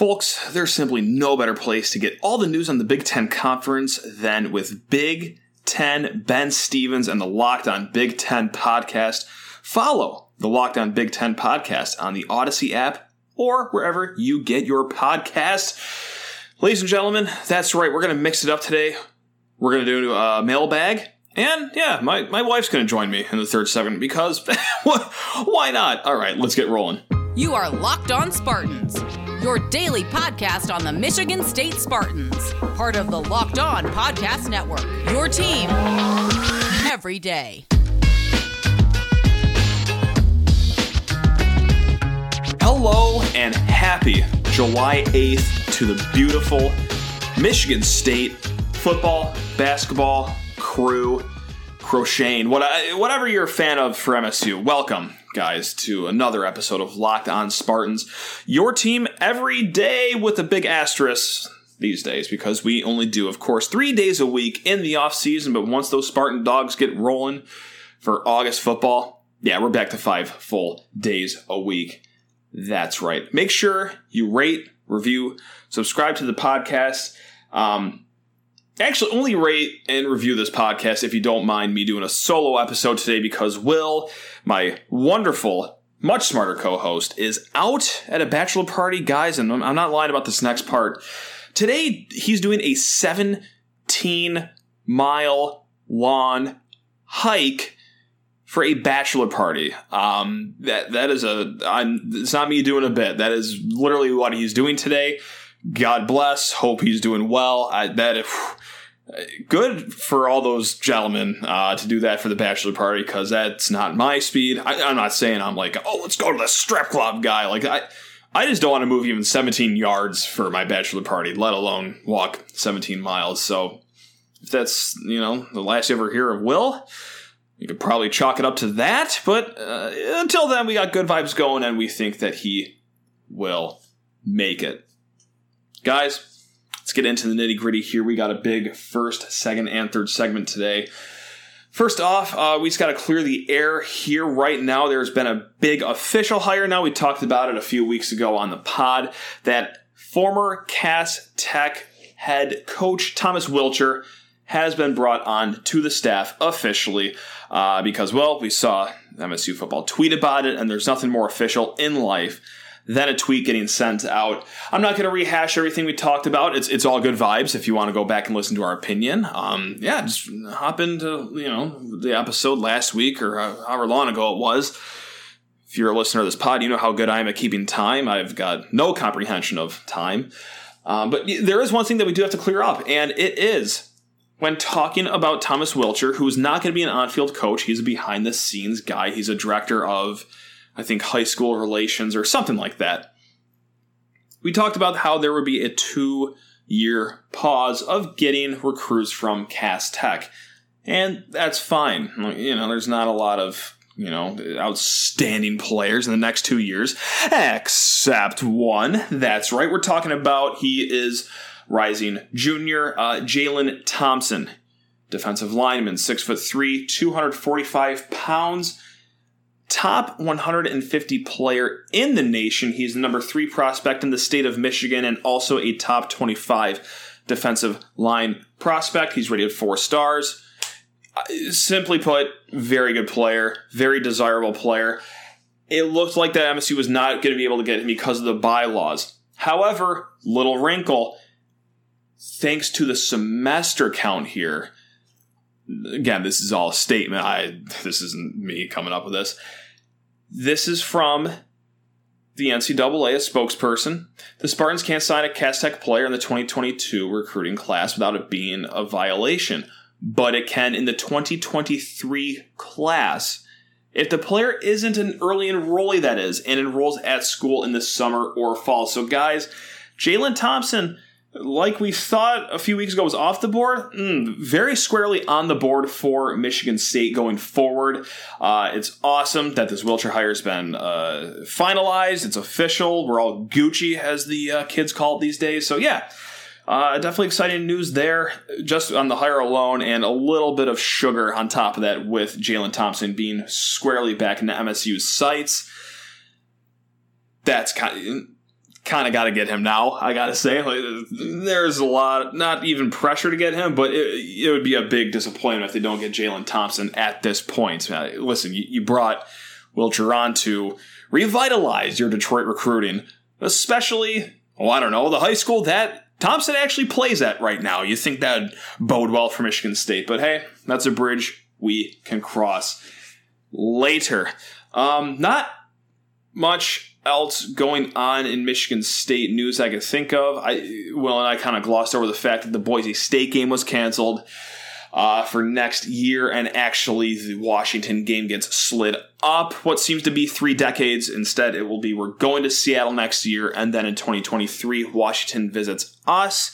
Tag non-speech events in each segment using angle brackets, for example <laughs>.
Folks, there's simply no better place to get all the news on the Big Ten Conference than with Big Ten Ben Stevens and the Locked On Big Ten podcast. Follow the Locked On Big Ten podcast on the Odyssey app or wherever you get your podcast. Ladies and gentlemen, that's right. We're going to mix it up today. We're going to do a mailbag. And yeah, my, my wife's going to join me in the third segment because <laughs> why not? All right, let's get rolling. You are Locked On Spartans, your daily podcast on the Michigan State Spartans, part of the Locked On Podcast Network. Your team every day. Hello and happy July 8th to the beautiful Michigan State football, basketball crew, crocheting, what, whatever you're a fan of for MSU. Welcome, guys, to another episode of Locked On Spartans. Your team every day with a big asterisk these days because we only do, of course, three days a week in the off season. But once those Spartan dogs get rolling for August football, yeah, we're back to five full days a week. That's right. Make sure you rate, review, subscribe to the podcast. Um, actually, only rate and review this podcast if you don't mind me doing a solo episode today because Will, my wonderful, much smarter co host, is out at a bachelor party. Guys, and I'm not lying about this next part. Today, he's doing a 17 mile long hike for a bachelor party. Um, that that is a I'm, it's not me doing a bit. That is literally what he's doing today. God bless. Hope he's doing well. I, that good for all those gentlemen uh, to do that for the bachelor party because that's not my speed. I, I'm not saying I'm like oh let's go to the strip club guy. Like I. I just don't want to move even 17 yards for my bachelor party, let alone walk 17 miles. So, if that's, you know, the last you ever hear of Will, you could probably chalk it up to that, but uh, until then, we got good vibes going, and we think that he will make it. Guys, let's get into the nitty gritty here. We got a big first, second, and third segment today. First off, uh, we just got to clear the air here right now. There's been a big official hire now. We talked about it a few weeks ago on the pod that former Cass Tech head coach Thomas Wilcher has been brought on to the staff officially uh, because, well, we saw MSU football tweet about it, and there's nothing more official in life than a tweet getting sent out. I'm not going to rehash everything we talked about. It's it's all good vibes. If you want to go back and listen to our opinion, um, yeah, just hop into you know the episode last week or however long ago it was. If you're a listener to this pod, you know how good I am at keeping time. I've got no comprehension of time. Um, but there is one thing that we do have to clear up, and it is when talking about Thomas Wilcher, who's not going to be an on field coach, he's a behind the scenes guy. He's a director of, I think, high school relations or something like that. We talked about how there would be a two year pause of getting recruits from Cass Tech. And that's fine. You know, there's not a lot of, you know, outstanding players in the next two years, except one. That's right. We're talking about he is rising junior uh, Jalen Thompson, defensive lineman, six foot three, 245 pounds, top 150 player in the nation. He's the number three prospect in the state of Michigan and also a top 25 defensive line prospect. He's rated four stars. Uh, simply put, very good player, very desirable player. It looked like that MSU was not going to be able to get him because of the bylaws. However, little wrinkle, thanks to the semester count here, again, this is all a statement. I this isn't me coming up with this. This is from the NCAA, a spokesperson. The Spartans can't sign a Cass Tech player in the 2022 recruiting class without it being a violation, but it can in the 2023 class. If the player isn't an early enrollee, that is, and enrolls at school in the summer or fall. So, guys, Jalen Thompson like we thought a few weeks ago was off the board, mm, very squarely on the board for Michigan State going forward. Uh, it's awesome that this Wilcher hire has been uh, finalized. It's official. We're all Gucci, as the uh, kids call it these days. So, yeah. Uh, definitely exciting news there, just on the hire alone, and a little bit of sugar on top of that with Jalen Thompson being squarely back in the MSU sights. That's kind of, kind of got to get him now. I got to say, like, there's a lot, not even pressure to get him, but it, it would be a big disappointment if they don't get Jalen Thompson at this point. Uh, listen, you, you brought Will on to revitalize your Detroit recruiting, especially, oh, I don't know, the high school that Thompson actually plays at right now. You think that'd bode well for Michigan State, but hey, that's a bridge we can cross later. Um, not much else going on in Michigan State news I can think of. I Will and I kind of glossed over the fact that the Boise State game was canceled uh, for next year, and actually the Washington game gets slid up what seems to be three decades. Instead, it will be we're going to Seattle next year, and then in 2023, Washington visits us.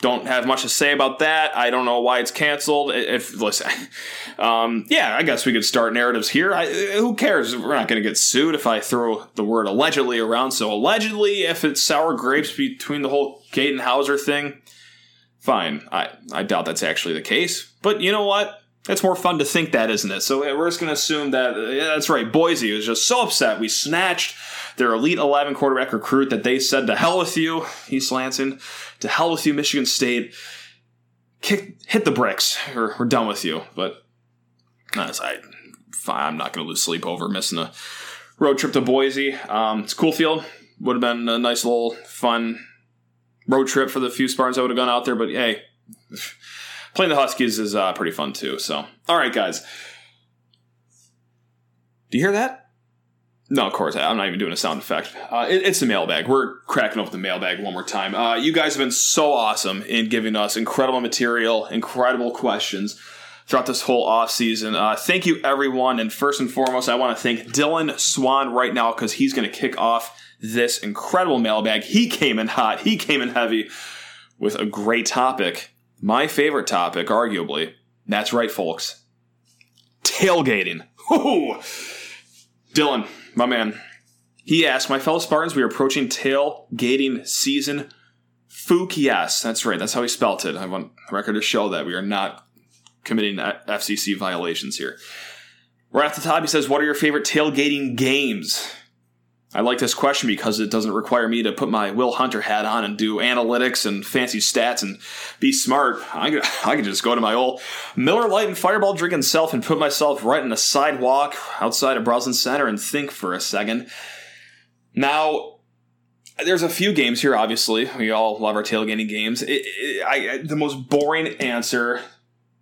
Don't have much to say about that. I don't know why it's canceled. If listen, <laughs> um, yeah, I guess we could start narratives here. I, who cares? We're not going to get sued if I throw the word allegedly around. So allegedly, if it's sour grapes between the whole Katin Houser thing, fine. I, I doubt that's actually the case. But you know what? It's more fun to think that, isn't it? So we're just going to assume that, yeah, that's right. Boise was just so upset. We snatched their Elite 11 quarterback recruit that they said, to hell with you, East Lansing, to hell with you, Michigan State. Kick, hit the bricks. We're, we're done with you. But I, I'm not going to lose sleep over missing a road trip to Boise. Um, it's cool field. Would have been a nice little fun road trip for the few Spartans I would have gone out there. But hey, playing the Huskies is uh, pretty fun too. So, all right, guys. Do you hear that? No, of course. I'm not even doing a sound effect. Uh, it, it's the mailbag. We're cracking open the mailbag one more time. Uh, you guys have been so awesome in giving us incredible material, incredible questions throughout this whole off season. Uh, thank you, everyone. And first and foremost, I want to thank Dylan Swan right now because he's going to kick off this incredible mailbag. He came in hot, he came in heavy with a great topic. My favorite topic, arguably. That's right, folks. Tailgating. Ooh. Dylan, my man. He asked, My fellow Spartans, we are approaching tailgating season. Fook, yes. That's right. That's how he spelt it. I want record to show that we are not committing FCC violations here. Right off the top, he says, What are your favorite tailgating games? I like this question because it doesn't require me to put my Will Hunter hat on and do analytics and fancy stats and be smart. I could, <laughs> I could just go to my old Miller Lite and Fireball drinking self and put myself right in the sidewalk outside of Breslin Center and think for a second. Now, there's a few games here, obviously. We all love our tailgating games. It, it, I, the most boring answer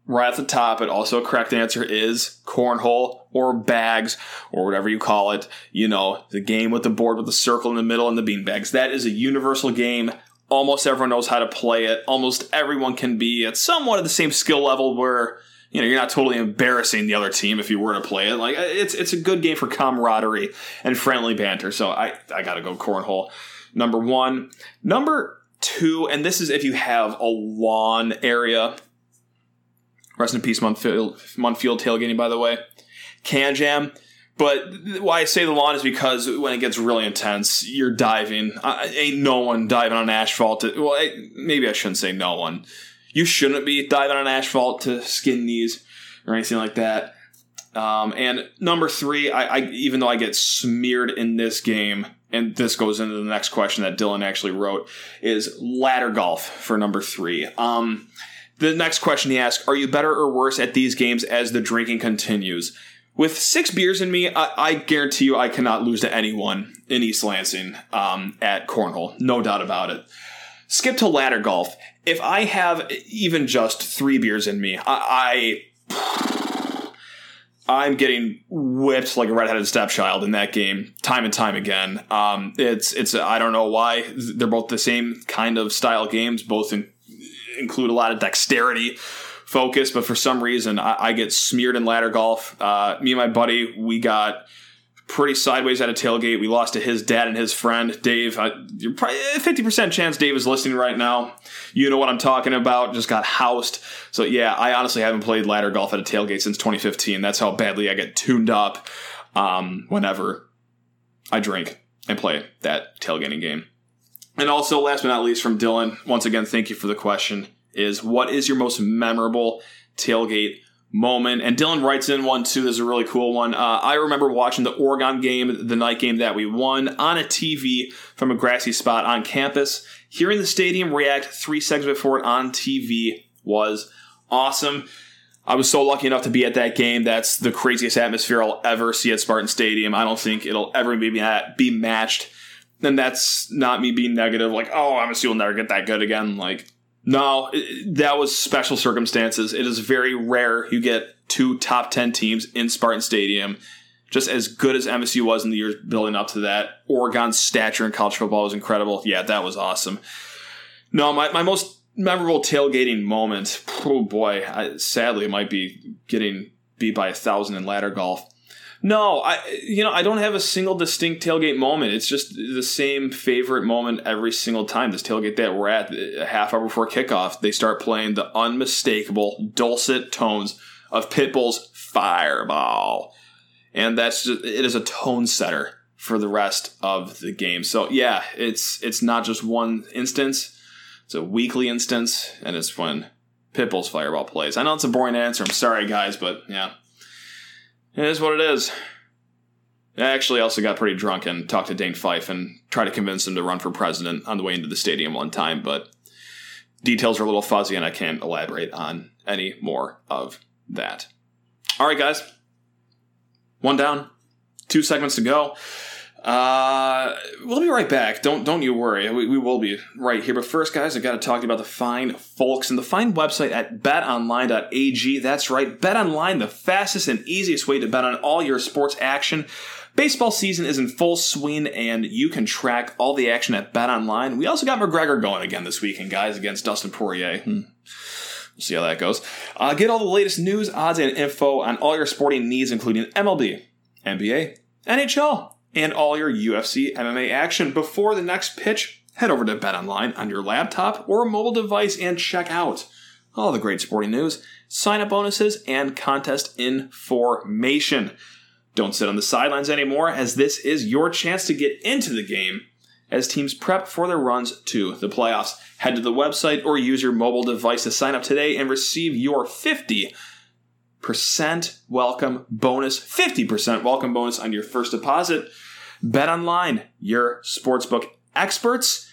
right at the top, but also a correct answer is cornhole or bags or whatever you call it. You know, the game with the board with the circle in the middle and the bean bags. That is a universal game. Almost everyone knows how to play it. Almost everyone can be at somewhat of the same skill level where you know you're not totally embarrassing the other team if you were to play it. Like it's it's a good game for camaraderie and friendly banter. So I I got to go cornhole. Number one, number two, and this is if you have a lawn area Rest in peace, Munn Field, Munfield tailgating, by the way. KanJam. But why I say the lawn is because when it gets really intense, you're diving. Uh, ain't no one diving on asphalt. To, well, I, maybe I shouldn't say no one. You shouldn't be diving on asphalt to skin knees or anything like that. Um, and number three, I, I, even though I get smeared in this game, and this goes into the next question that Dylan actually wrote, is ladder golf for number three. Um, the next question he asks Are you better or worse at these games as the drinking continues? With six beers in me, I, I guarantee you I cannot lose to anyone in East Lansing um, at Cornhole. No doubt about it. Skip to ladder golf. If I have even just three beers in me, I, I I'm getting whipped like a redheaded stepchild in that game, time and time again. Um, it's it's I don't know why they're both the same kind of style games, both in include a lot of dexterity focus, but for some reason I, I get smeared in ladder golf. Uh, me and my buddy, we got pretty sideways at a tailgate. We lost to his dad and his friend Dave. Uh, you're probably fifty percent chance Dave is listening right now. You know what I'm talking about. Just got housed. So yeah, I honestly haven't played ladder golf at a tailgate since 2015. That's how badly I get tuned up um, whenever I drink and play that tailgating game. And also, last but not least, from Dylan, once again, thank you for the question, is what is your most memorable tailgate moment. And Dylan writes in one too. This is a really cool one. Uh, I remember watching the Oregon game, the night game that we won, on a TV from a grassy spot on campus. Hearing the stadium react three seconds before it on TV was awesome. I was so lucky enough to be at that game. That's the craziest atmosphere I'll ever see at Spartan Stadium. I don't think it'll ever be, be matched. And that's not me being negative, like, oh, MSU will never get that good again. Like, no, that was special circumstances. It is very rare you get two top 10 teams in Spartan Stadium. Just as good as MSU was in the years building up to that. Oregon's stature in college football was incredible. Yeah, that was awesome. No, my, my most memorable tailgating moment, oh boy, I, sadly, it might be getting beat by a thousand in ladder golf. No, I you know I don't have a single distinct tailgate moment. It's just the same favorite moment every single time. This tailgate that we're at, a half hour before kickoff, they start playing the unmistakable dulcet tones of Pitbull's Fireball, and that's just it is a tone setter for the rest of the game. So yeah, it's it's not just one instance; it's a weekly instance, and it's when Pitbull's Fireball plays. I know it's a boring answer. I'm sorry, guys, but yeah. It is what it is. I actually also got pretty drunk and talked to Dane Fife and tried to convince him to run for president on the way into the stadium one time, but details are a little fuzzy and I can't elaborate on any more of that. All right, guys. One down, two segments to go. Uh, we'll be right back. Don't don't you worry. We, we will be right here. But first, guys, I've got to talk about the fine folks and the fine website at betonline.ag. That's right, BetOnline, the fastest and easiest way to bet on all your sports action. Baseball season is in full swing, and you can track all the action at BetOnline. We also got McGregor going again this weekend, guys, against Dustin Poirier. Hmm. We'll see how that goes. Uh, get all the latest news, odds, and info on all your sporting needs, including MLB, NBA, NHL and all your UFC MMA action before the next pitch. Head over to BetOnline on your laptop or mobile device and check out all the great sporting news, sign up bonuses, and contest information. Don't sit on the sidelines anymore, as this is your chance to get into the game as teams prep for their runs to the playoffs. Head to the website or use your mobile device to sign up today and receive your 50 percent welcome bonus, 50% welcome bonus on your first deposit. Bet online, your sportsbook experts.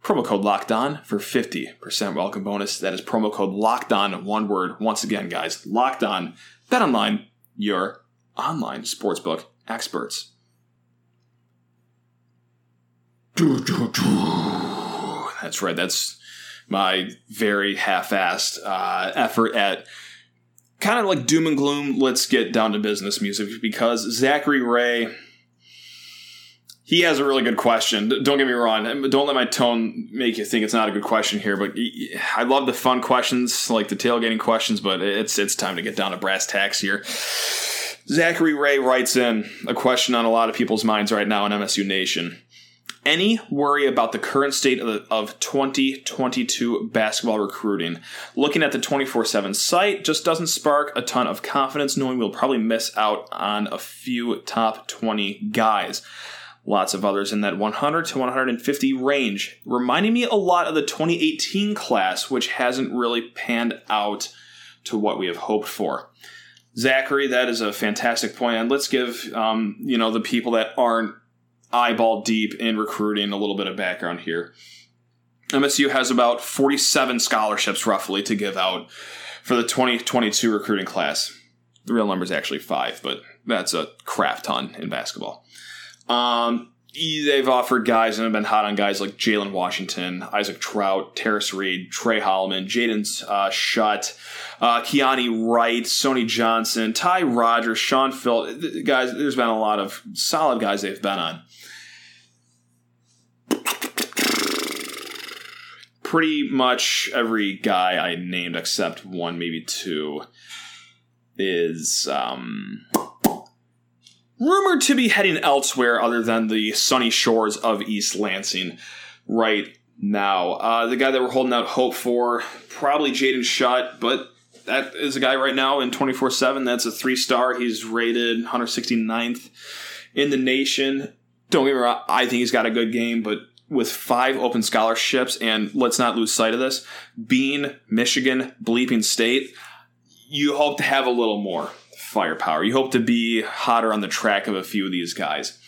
Promo code locked on for 50% welcome bonus. That is promo code locked on, one word. Once again, guys, locked on. Bet online, your online sportsbook experts. That's right. That's my very half-assed uh, effort at kind of like doom and gloom. Let's get down to business music because Zachary Ray he has a really good question. Don't get me wrong. Don't let my tone make you think it's not a good question here. But I love the fun questions, like the tailgating questions. But it's it's time to get down to brass tacks here. Zachary Ray writes in a question on a lot of people's minds right now in MSU Nation. Any worry about the current state of, of 2022 basketball recruiting? Looking at the 24 7 site just doesn't spark a ton of confidence, knowing we'll probably miss out on a few top 20 guys lots of others in that 100 to 150 range, reminding me a lot of the 2018 class, which hasn't really panned out to what we have hoped for. Zachary, that is a fantastic point, and let's give um, you know the people that aren't eyeball deep in recruiting a little bit of background here. MSU has about 47 scholarships roughly to give out for the 2022 recruiting class. The real number is actually five, but that's a crap ton in basketball. Um, they've offered guys and have been hot on guys like Jalen Washington, Isaac Traudt, Tarris Reed, Tre Holloman, Jaden uh, Schutt, uh, Kijani Wright, Sony Johnson, Ty Rogers, Sean Phil. Guys, there's been a lot of solid guys they've been on. Pretty much every guy I named, except one, maybe two, is um, rumored to be heading elsewhere other than the sunny shores of East Lansing right now. Uh, the guy that we're holding out hope for, probably Jaden Schutt, but that is a guy right now in 24 7. That's a three star. He's rated 169th in the nation. Don't get me wrong, I think he's got a good game, but with five open scholarships, and let's not lose sight of this, being Michigan bleeping state, you hope to have a little more firepower. You hope to be hotter on the track of a few of these guys.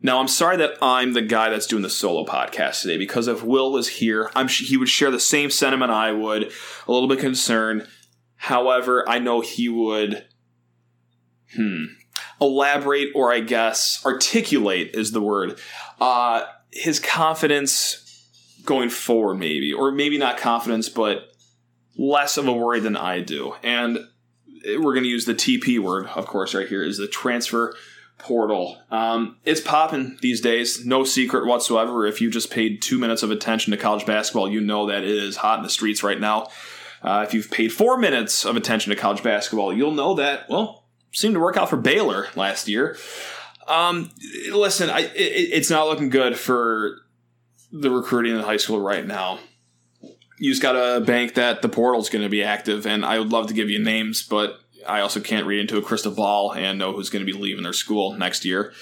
Now, I'm sorry that I'm the guy that's doing the solo podcast today because if Will was here, I'm he would share the same sentiment I would, a little bit concerned. However, I know he would hmm elaborate or I guess articulate is the word. Uh his confidence going forward maybe or maybe not confidence but less of a worry than I do. And we're going to use the TP word, of course, right here is the transfer portal. Um, it's popping these days. No secret whatsoever. If you just paid two minutes of attention to college basketball, you know that it is hot in the streets right now. Uh, if you've paid four minutes of attention to college basketball, you'll know that, well, seemed to work out for Baylor last year. Um, listen, I, it, it's not looking good for the recruiting in high school right now. You just got to bank that the portal's going to be active, and I would love to give you names, but I also can't read into a crystal ball and know who's going to be leaving their school next year.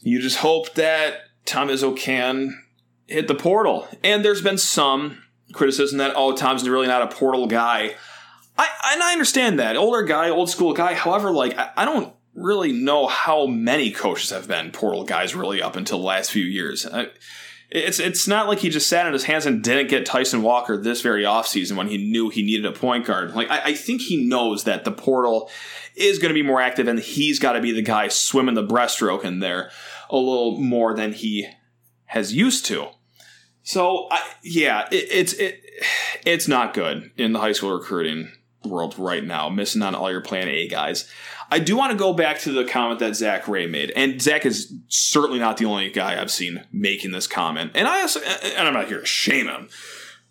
You just hope that Tom Izzo can hit the portal. And there's been some criticism that, oh, Tom's really not a portal guy. I, and I understand that. Older guy, old school guy. However, like, I, I don't really know how many coaches have been portal guys really up until the last few years. I, it's it's not like he just sat on his hands and didn't get Tyson Walker this very offseason when he knew he needed a point guard. Like I, I think he knows that the portal is going to be more active and he's got to be the guy swimming the breaststroke in there a little more than he has used to. So I, yeah, it, it's it it's not good in the high school recruiting world right now, missing on all your plan A guys. I do want to go back to the comment that Zach Ray made, and Zach is certainly not the only guy I've seen making this comment. And I also, and I'm not here to shame him.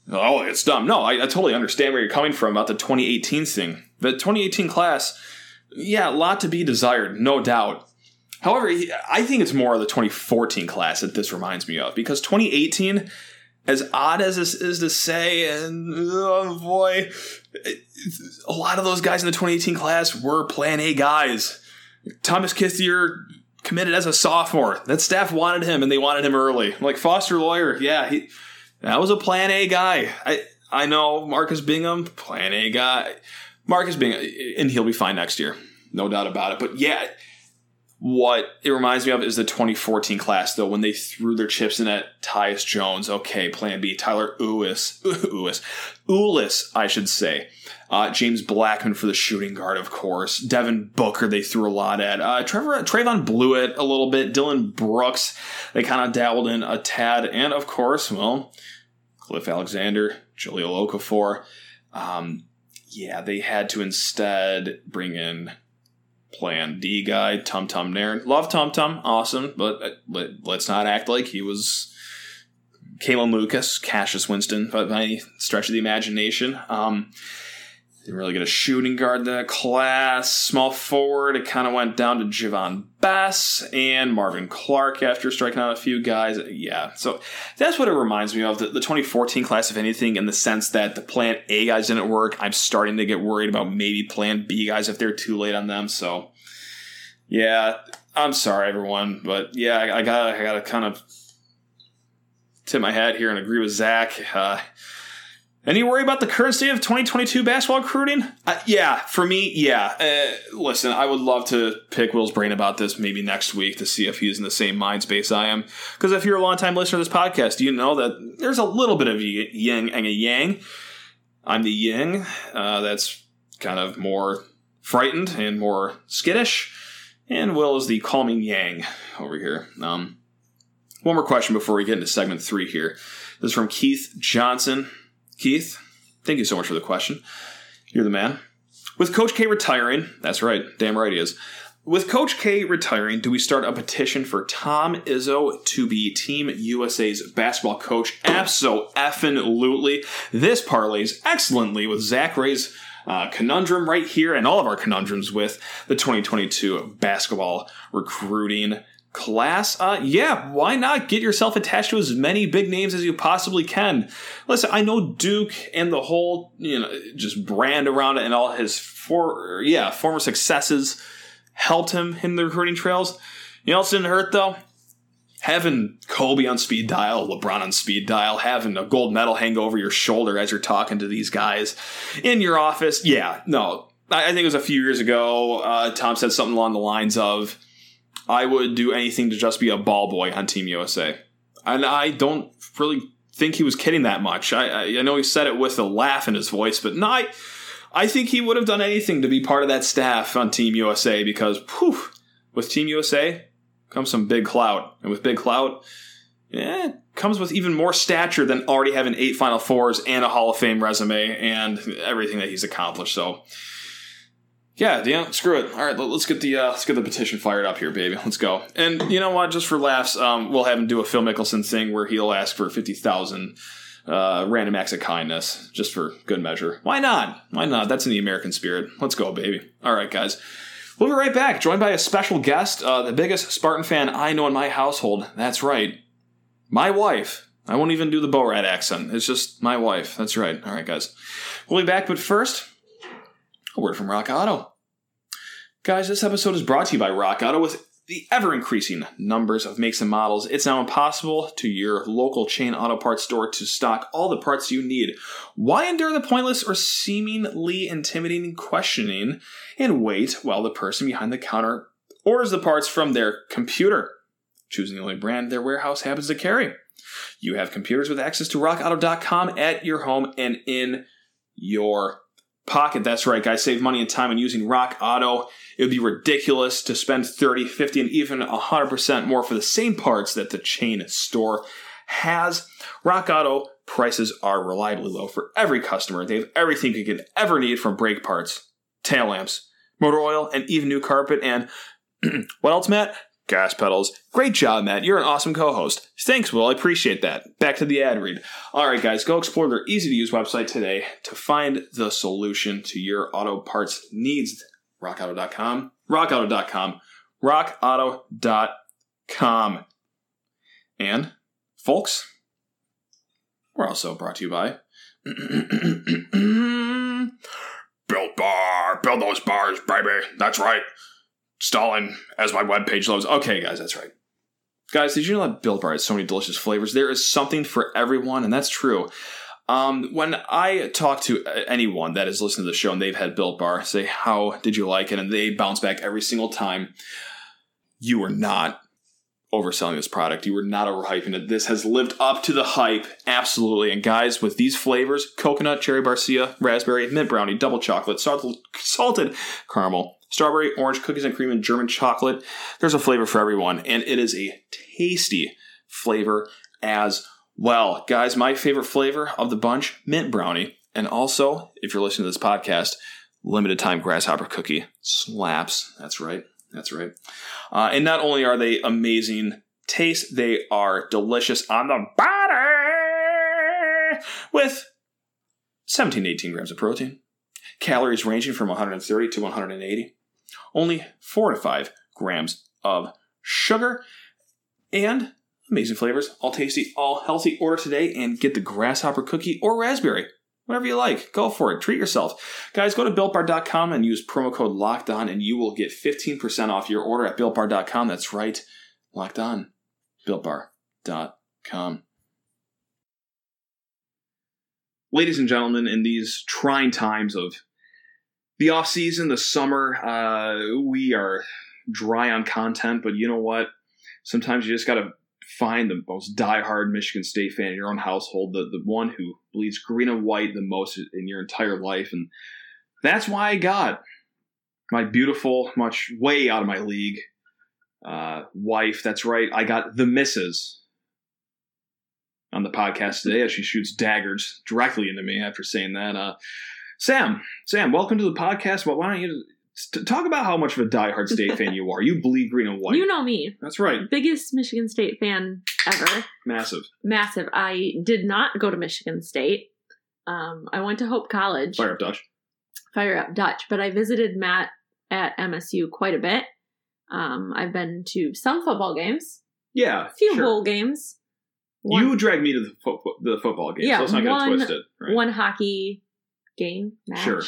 Oh, it's dumb. No, I, I totally understand where you're coming from about the 2018 thing. The 2018 class, yeah, a lot to be desired, no doubt. However, I think it's more of the 2014 class that this reminds me of because 2018 as odd as this is to say, and oh boy, a lot of those guys in the 2018 class were Plan A guys. Thomas Kithier committed as a sophomore. That staff wanted him, and they wanted him early. Like Foster Loyer, yeah, he that was a Plan A guy. I I know Marcus Bingham, Plan A guy. Marcus Bingham, and he'll be fine next year, no doubt about it. But yeah what it reminds me of is the 2014 class, though, when they threw their chips in at Tyus Jones. Okay, plan B. Tyler Ulis. Ulis. Ulis, I should say. Uh, James Blackmon for the shooting guard, of course. Devin Booker, they threw a lot at. Uh, Trevor Trevon Bluiett a little bit. Dillon Brooks, they kind of dabbled in a tad. And, of course, well, Cliff Alexander, Jahlil Okafor. Um, yeah, they had to instead bring in Plan D guy, Tum Tum Nairn. Love Tum Tum, awesome, but uh, let, us not act like he was Kalin Lucas, Cassius Winston, by any stretch of the imagination. Um, didn't really get a shooting guard in that class. Small forward, it kind of went down to Javon Bess and Marvin Clark after striking out a few guys. Yeah, so that's what it reminds me of. The, the 2014 class, if anything, in the sense that the plan A guys didn't work. I'm starting to get worried about maybe plan B guys if they're too late on them. So, yeah, I'm sorry, everyone. But yeah, I, I got I got to kind of tip my hat here and agree with Zach. Uh, any worry about the current state of 2022 basketball recruiting? Uh, yeah, for me, yeah. Uh, listen, I would love to pick Will's brain about this maybe next week to see if he's in the same mind space I am. Because if you're a longtime listener to this podcast, you know that there's a little bit of yin and a yang. I'm the yin uh, that's kind of more frightened and more skittish, and Will is the calming yang over here. Um, one more question before we get into segment three here. This is from Keith Johnson. Keith, thank you so much for the question. You're the man. With Coach K retiring, that's right, damn right he is. With Coach K retiring, do we start a petition for Tom Izzo to be Team USA's basketball coach? Absolutely. This parlays excellently with Zach Ray's uh, conundrum right here and all of our conundrums with the 2022 basketball recruiting class, uh, yeah, why not get yourself attached to as many big names as you possibly can? Listen, I know Duke and the whole, you know, just brand around it and all his for yeah former successes helped him in the recruiting trails. You know, else didn't hurt though. having Kobe on speed dial, LeBron on speed dial, having a gold medal hang over your shoulder as you're talking to these guys in your office. Yeah, no, I, I think it was a few years ago. Uh, Tom said something along the lines of, "I would do anything to just be a ball boy on Team USA," and I don't really think he was kidding that much. I, I, know he said it with a laugh in his voice, but no, I, I think he would have done anything to be part of that staff on Team USA because, whew, with Team USA comes some big clout, and with big clout, yeah, comes with even more stature than already having eight Final Fours and a Hall of Fame resume and everything that he's accomplished. So, yeah, yeah, screw it. All right, let's get the uh, let's get the petition fired up here, baby. Let's go. And you know what? Just for laughs, um, we'll have him do a Phil Mickelson thing where he'll ask for fifty thousand uh, random acts of kindness, just for good measure. Why not? Why not? That's in the American spirit. Let's go, baby. All right, guys. We'll be right back, joined by a special guest, uh, the biggest Spartan fan I know in my household. That's right, my wife. I won't even do the Borat accent. It's just my wife. That's right. All right, guys. We'll be back, but first, a word from Rock Auto. Guys, this episode is brought to you by Rock Auto with the ever increasing numbers of makes and models, it's now impossible to your local chain auto parts store to stock all the parts you need. Why endure the pointless or seemingly intimidating questioning and wait while the person behind the counter orders the parts from their computer, choosing the only brand their warehouse happens to carry? You have computers with access to rockauto.com at your home and in your pocket. That's right, guys. Save money and time on using Rock Auto. It would be ridiculous to spend 30, 50, and even 100% more for the same parts that the chain store has. Rock Auto prices are reliably low for every customer. They have everything you could ever need from brake parts, tail lamps, motor oil, and even new carpet. And <clears throat> what else, Matt? Gas pedals. Great job, Matt. You're an awesome co host. Thanks, Will. I appreciate that. Back to the ad read. All right, guys, go explore their easy to use website today to find the solution to your auto parts needs. RockAuto.com. RockAuto.com. RockAuto.com. And, folks, we're also brought to you by. <clears throat> Built Bar. Build those bars, baby. That's right stalling as my webpage loads. Okay, guys, that's right. Guys, did you know that Built Bar has so many delicious flavors? There is something for everyone, and that's true. Um, when I talk to anyone that is listening to the show and they've had Built Bar, say, How did you like it? And they bounce back every single time. You are not overselling this product. You were not overhyping it. This has lived up to the hype, absolutely. And guys, with these flavors coconut, cherry barcia, raspberry, mint brownie, double chocolate, salted, salted caramel, strawberry, orange, cookies and cream, and German chocolate. There's a flavor for everyone, and it is a tasty flavor as well. Guys, my favorite flavor of the bunch, mint brownie. And also, if you're listening to this podcast, limited time grasshopper cookie slaps. That's right. That's right. Uh, and not only are they amazing taste, they are delicious on the body with 17 18 grams of protein, calories ranging from 130 to 180, only 4 to 5 grams of sugar, and amazing flavors, all tasty, all healthy. Order today and get the grasshopper cookie or raspberry. Whatever you like, go for it. Treat yourself. Guys, go to builtbar.com and use promo code locked on, and you will get 15% off your order at builtbar.com. That's right, locked on. Builtbar.com. Ladies and gentlemen, in these trying times of the off season, the summer, uh, we are dry on content, but you know what? Sometimes you just got to find the most diehard Michigan State fan in your own household, the, the one who bleeds green and white the most in your entire life. And that's why I got my beautiful, much way out of my league uh, wife. That's right. I got the missus on the podcast today as she shoots daggers directly into me after saying that. Uh, Sam, Sam, welcome to the podcast. Well, why don't you talk about how much of a diehard State fan <laughs> you are? You bleed green and white. You know me. That's right. Biggest Michigan State fan ever. Massive. Massive. I did not go to Michigan State. Um, I went to Hope College. Fire up Dutch. Fire up Dutch. But I visited Matt at MSU quite a bit. Um, I've been to some football games. Yeah. A few sure. bowl games. One, you dragged me to the, fo- the football game, Yeah, so let's not one- get it twisted. Right? one hockey game match. Sure.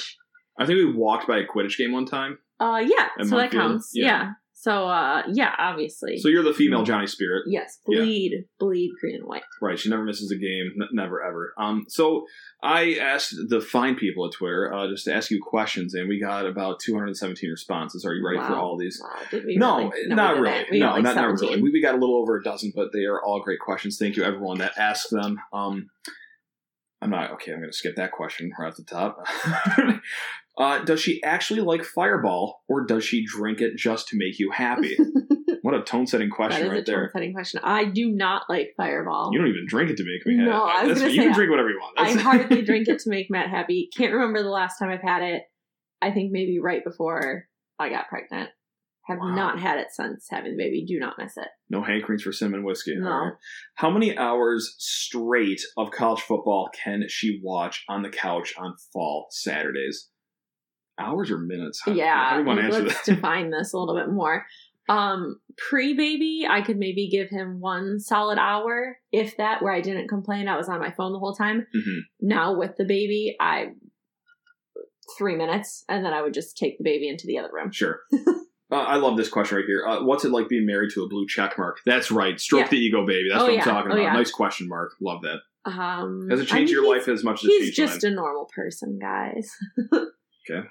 I think we walked by a Quidditch game one time. Uh, yeah. So that counts. Yeah. Yeah. So uh yeah, obviously. So you're the female Johnny Spirit, yes, Yeah. bleed, bleed green and white. right? She never misses a game, n- never ever. Um, so I asked the fine people at Twitter uh, just to ask you questions, and we got about 217 responses. Are you ready for all these? Wow, No, not really. We no, like not, not really. We, we got a little over a dozen, but they are all great questions. Thank you, everyone that asked them. Um, I'm not okay. I'm going to skip that question right at the top. <laughs> uh, does she actually like Fireball, or does she drink it just to make you happy? <laughs> what a tone-setting that question is right a there. setting question. I do not like Fireball. You don't even drink it to make me happy. No, I was That's- gonna you say can drink whatever you want. I That's- hardly <laughs> drink it to make Matt happy. Can't remember the last time I've had it. I think maybe right before I got pregnant. Have Wow. not had it since having the baby. Do not miss it. No hankerings for cinnamon whiskey. No. Right. How many hours straight of college football can she watch on the couch on fall Saturdays? Hours or minutes? How, yeah, How do you want to answer let's that? <laughs> define this a little bit more. Um, pre baby, I could maybe give him one solid hour, if that, where I didn't complain. I was on my phone the whole time. Mhm. Now with the baby, I three minutes, and then I would just take the baby into the other room. Sure. <laughs> Uh, I love this question right here. Uh, what's it like being married to a blue check mark? That's right. Stroke Yeah. the ego, baby. That's Oh, what yeah. I'm talking Oh, about. yeah. Nice question mark. Love that. Um, Has it I changed mean, your life as much as it He's just mine? a normal person, guys. <laughs> Okay.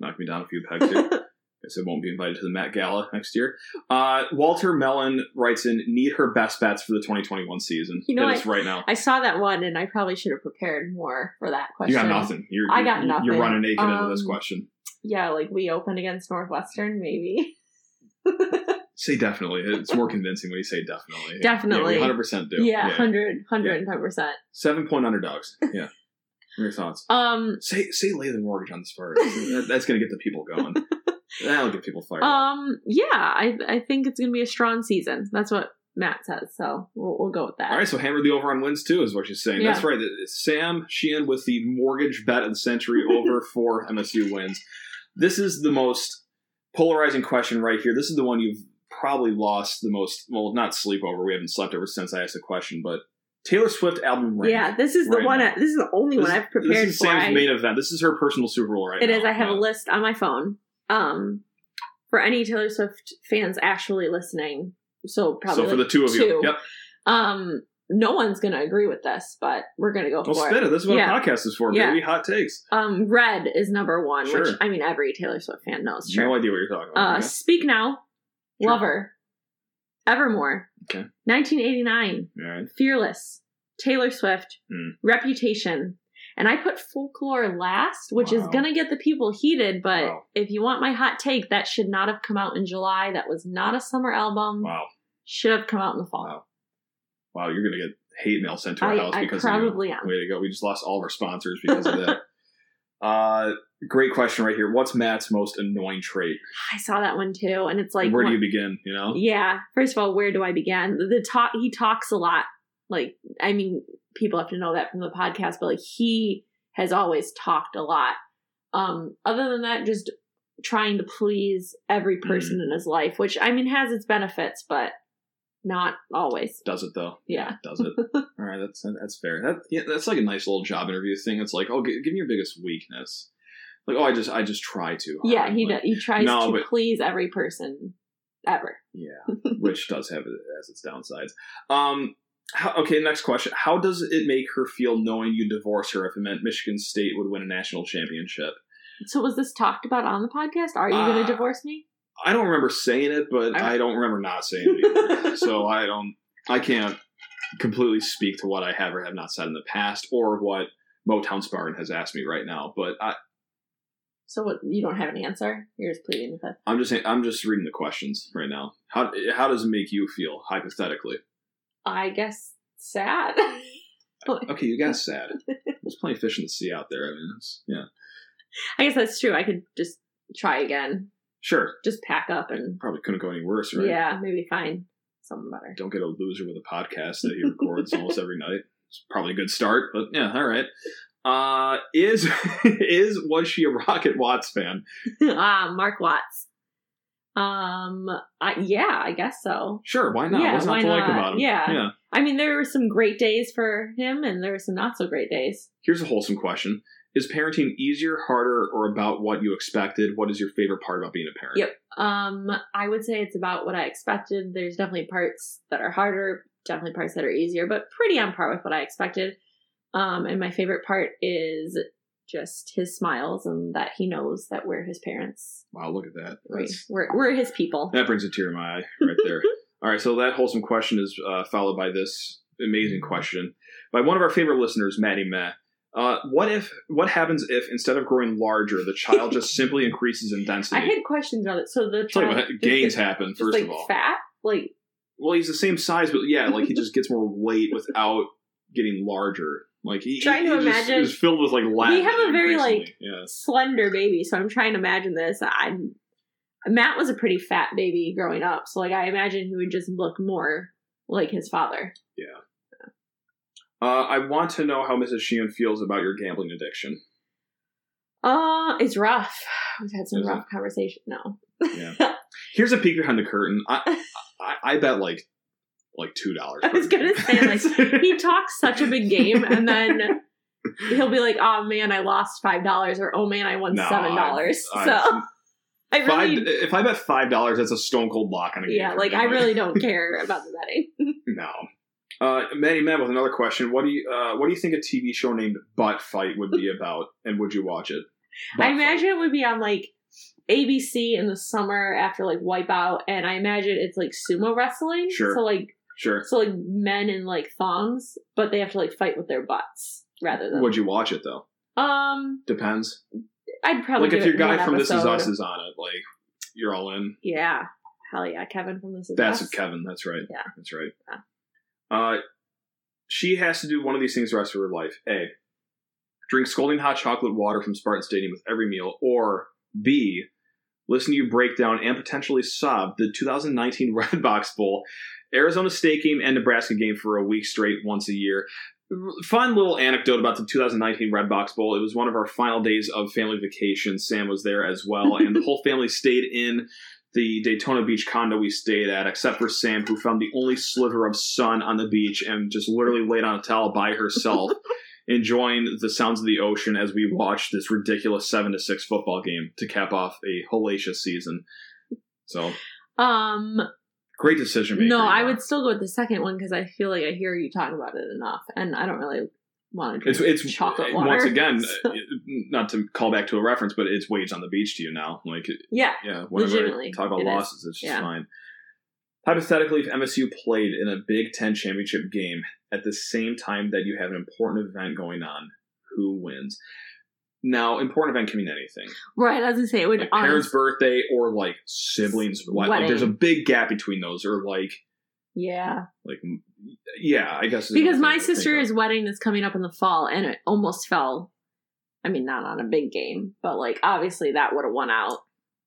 Knock me down a few pegs here. <laughs> Guess I won't be invited to the Met Gala next year. Uh, Walter Mellon writes in, need her best bets for the 2021 season. You know, is right now. I saw that one, and I probably should have prepared more for that question. You got nothing. You're, I got you're- nothing. You're running naked into this Um, question. Yeah, like we opened against Northwestern, maybe. <laughs> Say definitely. It's more convincing when you say definitely. Definitely. Yeah, we 100% do. Yeah, 100, 110%. Seven point underdogs. Yeah. What are your thoughts? Um, Say say lay the mortgage on the Spurs. That- That's going to get the people going. <laughs> That'll get people fired. up. um, yeah, I I think it's gonna be a strong season. That's what Matt says, so we'll, we'll go with that. All right, so hammer the over on wins too, is what she's saying. Yeah. That's right. Sam Sheehan with the mortgage bet of the century over <laughs> for MSU wins. This is the most polarizing question right here. This is the one you've probably lost the most. Well, not sleep over. We haven't slept ever since I asked the question, but Taylor Swift album rank. Yeah, this is the right one. now. This is the only This, one I've prepared. this is. Sam's I- main event. This is her personal Super Bowl right It now. is. I have Yeah. a list on my phone. Um, for any Taylor Swift fans actually listening, so probably So for like the two of you, two. yep. Um, no one's gonna agree with this, but we're gonna go Well, for spin it. it. This is what Yeah. a podcast is for, Yeah. baby. Hot takes. Um, Red is number one, which Sure. I mean every Taylor Swift fan knows. Sure. No idea what you're talking uh, about. okay. Speak Now, Sure. Lover, Evermore, Okay. 1989, All right. Fearless, Taylor Swift, Hmm. Reputation. And I put folklore last, which is gonna get the people heated. But Wow. if you want my hot take, that should not have come out in July. That was not a summer album. Wow. Should have come out in the fall. Wow. Wow, you're gonna get hate mail sent to our I- house I because probably of am. Way to go. We just lost all of our sponsors because of that. <laughs> uh great question right here. What's Matt's most annoying trait? I saw that one too, and it's like, Where do you begin, you know? yeah. First of all, where do I begin? The, talk. He talks a lot. Like, I mean, people have to know that from the podcast, but like he has always talked a lot. Um, other than that, just trying to please every Mm-hmm. person in his life, which I mean has its benefits, but not always. Does it though? Yeah. Does it? <laughs> all right, that's that's fair. That yeah, that's like a nice little job interview thing. It's like, oh, gi- give me your biggest weakness. Like, oh, I just I just try to. hard. Yeah, he Like, does, he tries No, to but- please every person ever. Yeah, <laughs> which does have it as its downsides. Um, how, okay, next question. How does it make her feel knowing you divorce her if it meant Michigan State would win a national championship? So was this talked about on the podcast? Are you going Uh, to divorce me? I don't remember saying it, but I- I don't remember not saying it either. <laughs> so I don't, I can't completely speak to what I have or have not said in the past or what Motown Spartan has asked me right now. But I, So what? You don't have an answer. You're just pleading with it. I'm just saying, I'm just reading the questions right now. How how does it make you feel hypothetically? I guess sad. <laughs> Okay, you guys sad. There's plenty of fish in the sea out there. I mean, it's, yeah, I guess that's true. I could just try again. Sure. Just pack up and Probably couldn't go any worse, right? yeah, maybe find someone better. Don't get a loser with a podcast that he records <laughs> almost every night. It's probably a good start, but yeah, all right. Uh, is <laughs> is was she a Rocket Watts fan? <laughs> ah, Mark Watts. Um, I, yeah, I guess so. Sure, why not? Yeah, What's not to like not? about him? Yeah. yeah. I mean, there were some great days for him, and there were some not so great days. Here's a wholesome question: Is parenting easier, harder, or about what you expected? What is your favorite part about being a parent? Yep. Um, I would say it's about what I expected. There's definitely parts that are harder, definitely parts that are easier, but pretty on par with what I expected. Um, and my favorite part is just his smiles and that he knows that we're his parents. Wow, look at that. That's- we're, we're his people. that brings a tear in my eye right there. <laughs> All right, so that wholesome question is uh, followed by this amazing question by one of our favorite listeners, Maddie Meh. Uh, what if? What happens if instead of growing larger, the child just <laughs> simply increases in density? I had questions about it. So the child gains happen first like of all. fat, like Well, he's the same size, but yeah, like he <laughs> just gets more weight without getting larger. Like he, Trying he to just imagine- is filled with like. We have a very, like, yeah. slender baby. So I'm trying to imagine this. I Matt was a pretty fat baby growing up, so like I imagine he would just look more like his father. Uh, I want to know how Mrs. Sheehan feels about your gambling addiction. Uh, it's rough. We've had some Is rough conversation. No, Here's a peek behind the curtain. I I, I bet like like two dollars. <laughs> I was gonna say, like, he <laughs> talks such a big game, and then he'll be like, "Oh man, I lost five dollars," or "Oh man, I won No, seven dollars." So I- I five. really, If I bet five dollars, that's a stone cold lock on a game. yeah, like. I really don't <laughs> care about the betting. Uh, Manny Matt with another question. What do you uh, What do you think a TV show named Butt Fight would be <laughs> about, and would you watch it? Butt I Fight. imagine it would be on like ABC in the summer after like Wipeout, and I imagine it's like sumo wrestling. Sure. So like, Sure. so like men in like thongs, but they have to like fight with their butts rather than. Would you watch it though? Um, Depends. I'd probably like if your guy from This Is. Us is on it, like you're all in. Yeah, hell yeah, Kevin from This Is That's Us. Kevin. That's right. Yeah. That's right. Yeah. Uh, she has to do one of these things the rest of her life. A. Drink scalding hot chocolate water from Spartan Stadium with every meal. Or B. Listen to you break down and potentially sob the 2019 <laughs> Redbox Bowl, Arizona State game, and Nebraska game for a week straight once a year. Fun little anecdote about the 2019 Redbox Bowl. It was one of our final days of family vacation. Sam was there as well, and the whole family stayed in the Daytona Beach condo we stayed at, except for Sam, who found the only sliver of sun on the beach and just literally laid on a towel by herself, <laughs> enjoying the sounds of the ocean as we watched this ridiculous seven to six football game to cap off a hellacious season. So Um, great decision making. no, I would still go with the second one because I feel like I hear you talk about it enough, and I don't really It's it's chocolate water. once again, So- <laughs> uh, not to call back to a reference, but it's waves on the beach to you now. Like yeah, Yeah, whenever I Legitimately, talk about it is. losses, it's just Yeah. fine. Hypothetically, if MSU played in a Big Ten championship game at the same time that you have an important event going on, who wins? Now, important event can mean anything. right. As I say, it would Like parents' birthday or like siblings. Like, there's a big gap between those, or like, yeah, like, yeah, I guess. is because my thing to think sister's wedding is coming up in the fall, and it almost fell. I mean, not on a big game, but like obviously that would have won out.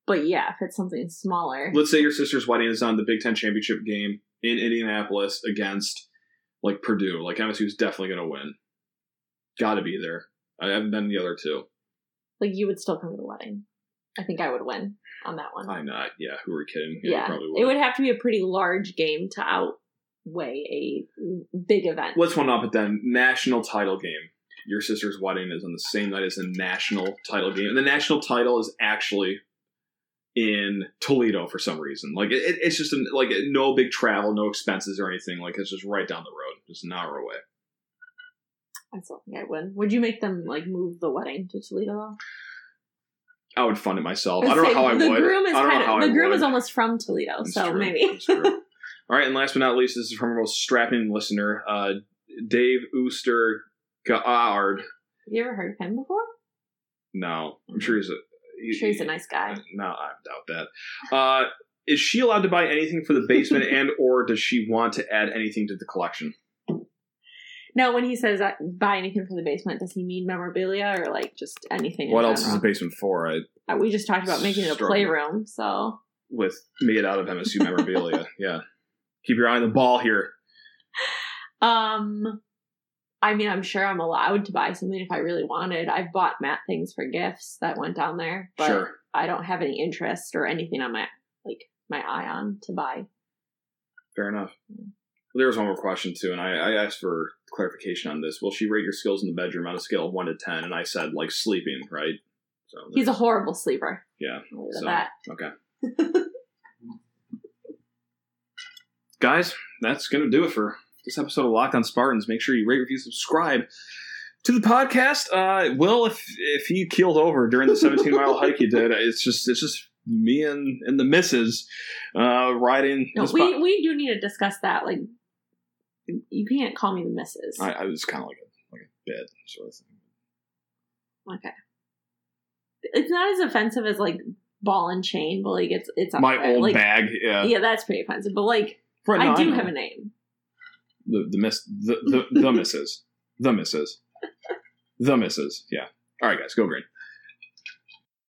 But yeah, if it's something smaller, Let's say your sister's wedding is on the Big Ten championship game in Indianapolis against like Purdue. Like MSU's definitely going to win. Got to be there. I haven't been the other two. like you would still come to the wedding. I think I would win on that one. Why not? Yeah, who are we kidding? yeah, probably it would have to be a pretty large game to outweigh a big event. Let's one up it then. National title game. Your sister's wedding is on the same night as the national title game, and the national title is actually in Toledo for some reason. Like it, it's just an, like no big travel, no expenses or anything. Like it's just right down the road, just an hour away. I still think I would. Would you make them like move the wedding to Toledo? I would fund it myself. I don't know how I the would. groom is I don't kind know how of I the groom would. is almost from Toledo, so true. maybe. <laughs> All right, and last but not least, this is from our most strapping listener, uh, Dave Ooster Gaard. you ever heard of him before? No, I'm sure he's a. I'm sure he's a nice guy. No, I doubt that. Uh, is she allowed to buy anything for the basement, <laughs> and or does she want to add anything to the collection? No, when he says uh, buy anything for the basement, does he mean memorabilia or like just anything? in What else is the basement for? I, Uh, We just talked about making it a playroom, so with made out of MSU memorabilia. <laughs> yeah, keep your eye on the ball here. um, I mean, I'm sure I'm allowed to buy something if I really wanted. I've bought Matt things for gifts that went down there, but sure. I don't have any interest or anything on my like my eye on to buy. Fair enough. There was one more question too, and I, I asked for clarification on this. Will she rate your skills in the bedroom on a scale of one to ten? And I said like sleeping, right? So He's a horrible sleeper. yeah. I'll leave it at So that. okay, <laughs> guys, that's gonna do it for this episode of Locked On Spartans. Make sure you rate, review, subscribe to the podcast. Uh, Will, if if he keeled over during the 17 mile <laughs> hike he did, it's just it's just me and and the missus uh, riding. No, this we po- we do need to discuss that. Like, you can't call me the missus. I, I was kind of like a like a bit sort of thing. okay. It's not as offensive as like ball and chain, but like it's it's My old like, bag, yeah. Yeah, that's pretty offensive. But like, Right, no, I do have a name. the the miss the the, the misses the misses <laughs> the misses. Yeah. All right, guys, go green.